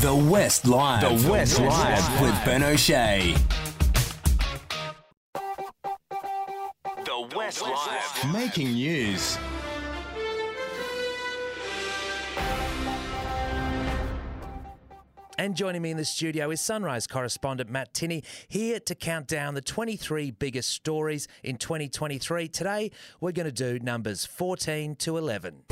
The West Live. The West Live with Ben O'Shea. The West Live. Making news. And joining me in the studio is Sunrise correspondent Matt Tinney, here to count down the 23 biggest stories in 2023. Today, we're going to do numbers 14 to 11.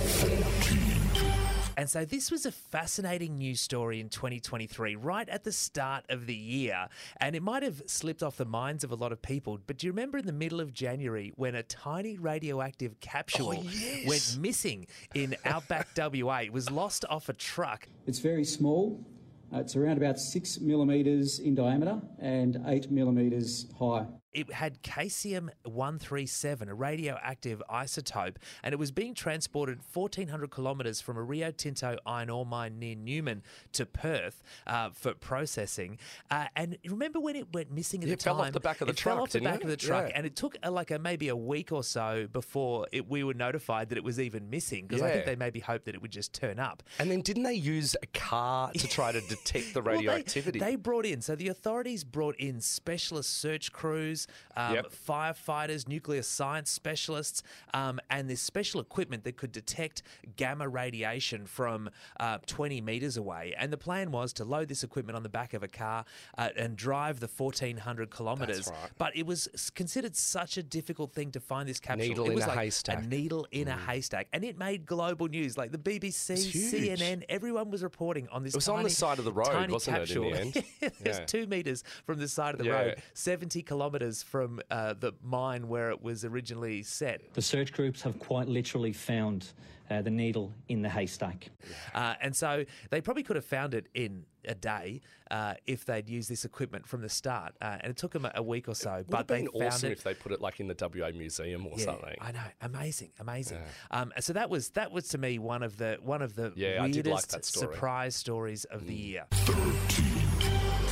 And so this was a fascinating news story in 2023, right at the start of the year. And it might have slipped off the minds of a lot of people. But do you remember in the middle of January when a tiny radioactive capsule went missing in Outback WA? It was lost off a truck. It's very small. Uh, it's around about six millimetres in diameter and eight millimetres high. It had caesium 137, a radioactive isotope, and it was being transported 1,400 kilometres from a Rio Tinto iron ore mine near Newman to Perth uh, for processing. Uh, and remember when it went missing at It the fell time? off the back of the it fell off the back it? of the truck, Yeah. and it took uh, like a, maybe a week or so before it, we were notified that it was even missing because I think they maybe hoped that it would just turn up. And then didn't they use a car to try to detect the Well, they- radioactivity? they, brought in, so the authorities brought in specialist search crews, um, Yep. firefighters, nuclear science specialists, um, and this special equipment that could detect gamma radiation from uh, 20 metres away. And the plan was to load this equipment on the back of a car uh, and drive the 1,400 kilometres. right. But it was considered such a difficult thing to find this capsule. Needle it in was a like haystack. A needle in a haystack. And it made global news. Like the BBC, CNN, everyone was reporting on this It was on the side of the road, tiny wasn't it, in the capsule. end? it was two meters from the side of the Yeah. road, 70 kilometers from uh, the mine where it was originally set. The search groups have quite literally found uh, the needle in the haystack. Uh, and so they probably could have found it in a day uh, if they'd used this equipment from the start. Uh, and it took them a, a week or so, Would but have they been found awesome it. if they put it like in the WA museum or Yeah, something. I know, amazing, amazing. Um, so that was that was to me one of the one of the Yeah, I weirdest did like that story. Mm. surprise stories of the year.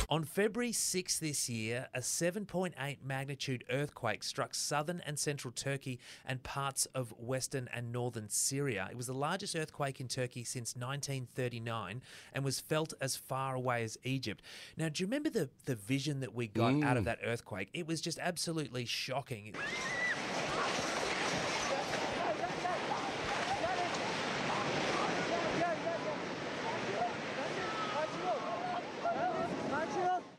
On February 6 this year, a 7.8 magnitude earthquake struck southern and central Turkey and parts of western and northern Syria. It was the largest earthquake in Turkey since 1939 and was felt as far away as Egypt. Now, do you remember the, the vision that we got out of Mm. that earthquake? It was just absolutely shocking.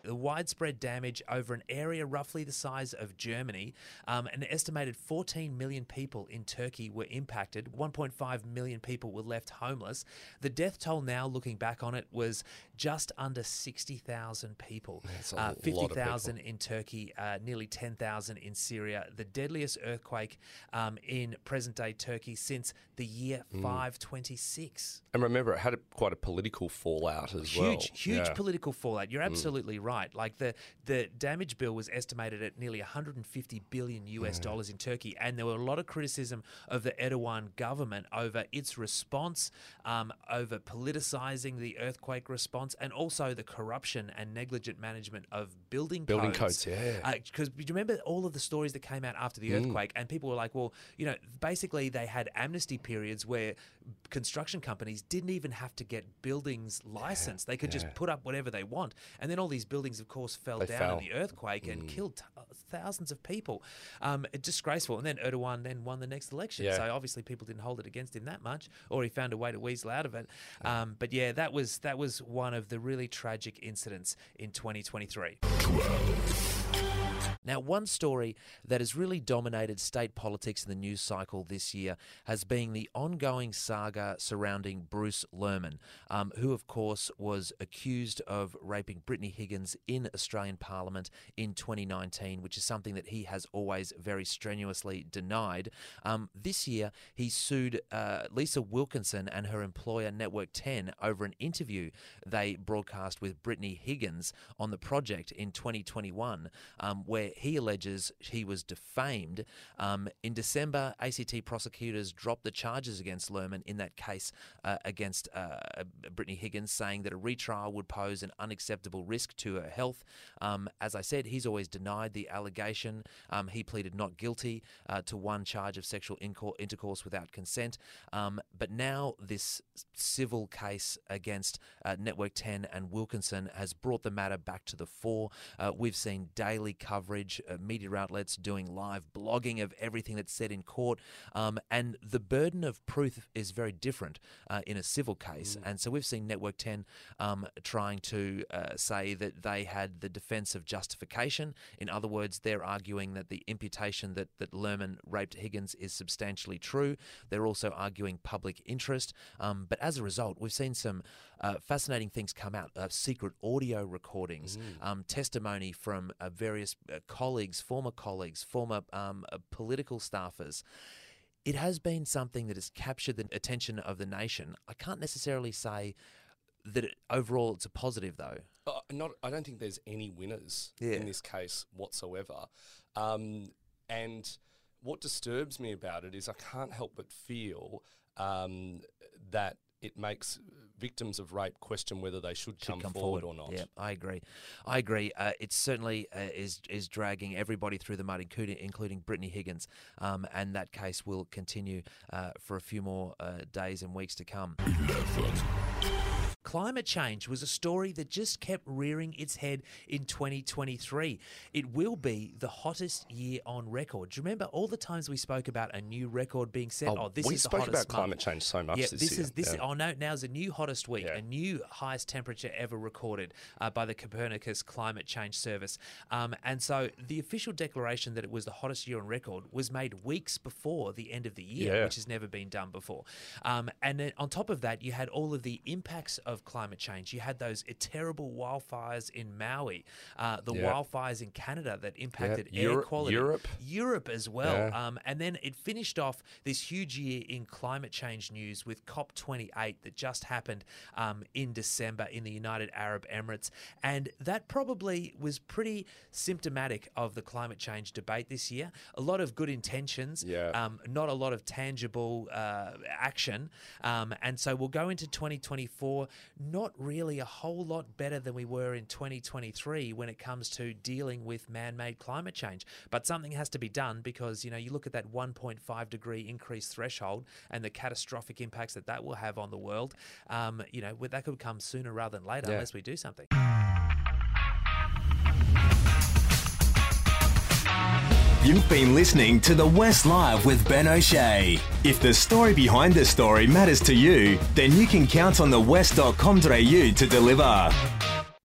the widespread damage over an area roughly the size of Germany. Um, an estimated 14 million people in Turkey were impacted. 1.5 million people were left homeless. The death toll now, looking back on it, was just under 60,000 people. Uh, lot of 50,000 in Turkey, uh, nearly 10,000 in Syria. The deadliest earthquake um, in present day Turkey since the year Mm. 526 And remember, it had a, quite a political fallout as well. huge, huge Yeah. Mm. political fallout. You're absolutely right. Like the the damage bill was estimated at nearly 150 billion US dollars in Turkey, and there were a lot of criticism of the Erdogan government over its response, um, over politicizing the earthquake response, and also the corruption and negligent management of building Building codes. codes, yeah. Because you remember all of the stories that came out after the Mm. earthquake, and people were like, well, you know, basically they had amnesty periods where construction companies didn't even have to get buildings licensed. They could just put up whatever they want. And then all these buildings, of course, fell They down fell. Mm. in the earthquake and killed t- thousands of people. Um, disgraceful. And then Erdogan then won the next election. Yeah. So obviously people didn't hold it against him that much, or he found a way to weasel out of it. Um, but yeah, that was that was one of the really tragic incidents in 2023. Now, one story that has really dominated state politics in the news cycle this year has been the ongoing saga surrounding Bruce Lehrmann, um, who, of course, was accused of raping Brittany Higgins in Australian Parliament in 2019, which is something that he has always very strenuously denied. Um, this year, he sued uh, Lisa Wilkinson and her employer, Network 10, over an interview they broadcast with Brittany Higgins on the project in 2021, um, where he alleges he was defamed. Um, in December, ACT prosecutors dropped the charges against Lehrmann in that case uh, against uh, Brittany Higgins, saying that a retrial would pose an unacceptable risk to her health. Um, as I said, he's always denied the allegation. Um, he pleaded not guilty uh, to one charge of sexual intercourse without consent. Um, but now this civil case against uh, Network 10 and Wilkinson has brought the matter back to the fore. Uh, we've seen daily coverage, uh, media outlets doing live blogging of everything that's said in court. Um, and the burden of proof is very different uh, in a civil case. Mm. And so we've seen Network 10 um, trying to uh, say that they had the defense of justification. In other words, they're arguing that the imputation that, that Lehrmann raped Higgins is substantially true. They're also arguing public interest. Um, but as a result, we've seen some uh, fascinating things come out uh, secret audio recordings, mm. um, testimony from uh, various uh, colleagues, former colleagues, former um, uh, political staffers. It has been something that has captured the attention of the nation. I can't necessarily say that it, overall it's a positive, though. Uh, not, I don't think there's any winners yeah. in this case whatsoever. Um, and what disturbs me about it is I can't help but feel um, that it makes victims of rape question whether they should, should come, come forward, forward, or not. Yeah, I agree. I agree. Uh, it certainly uh, is is dragging everybody through the mud, including including Brittany Higgins, um, and that case will continue uh, for a few more uh, days and weeks to come. Climate change was a story that just kept rearing its head in 2023. It will be the hottest year on record. Do you remember all the times we spoke about a new record being set? Oh, oh this we is spoke about climate change so much. Yeah, this, this is this. Yeah. oh no, now's a new hottest week, yeah. a new highest temperature ever recorded uh, by the Copernicus Climate Change Service. Um, and so the official declaration that it was the hottest year on record was made weeks before the end of the year, yeah. which has never been done before. Um, and then on top of that, you had all of the impacts of climate change. You had those terrible wildfires in Maui, uh, the yeah. wildfires in Canada that impacted yeah. air Europe, quality, Europe, Europe as well. Yeah. Um, and then it finished off this huge year in climate change news with COP28 that just happened um, in December in the United Arab Emirates, and that probably was pretty symptomatic of the climate change debate this year. A lot of good intentions, yeah. um, not a lot of tangible uh, action, um, and so we'll go into 2024 not really a whole lot better than we were in 2023 when it comes to dealing with man-made climate change. But something has to be done because you know you look at that 1.5 degree increase threshold and the catastrophic impacts that that will have on the world. Um, you know that could come sooner rather than later yeah. unless we do something. You've been listening to The West Live with Ben O'Shea. If the story behind the story matters to you, then you can count on thewest.com.au to deliver.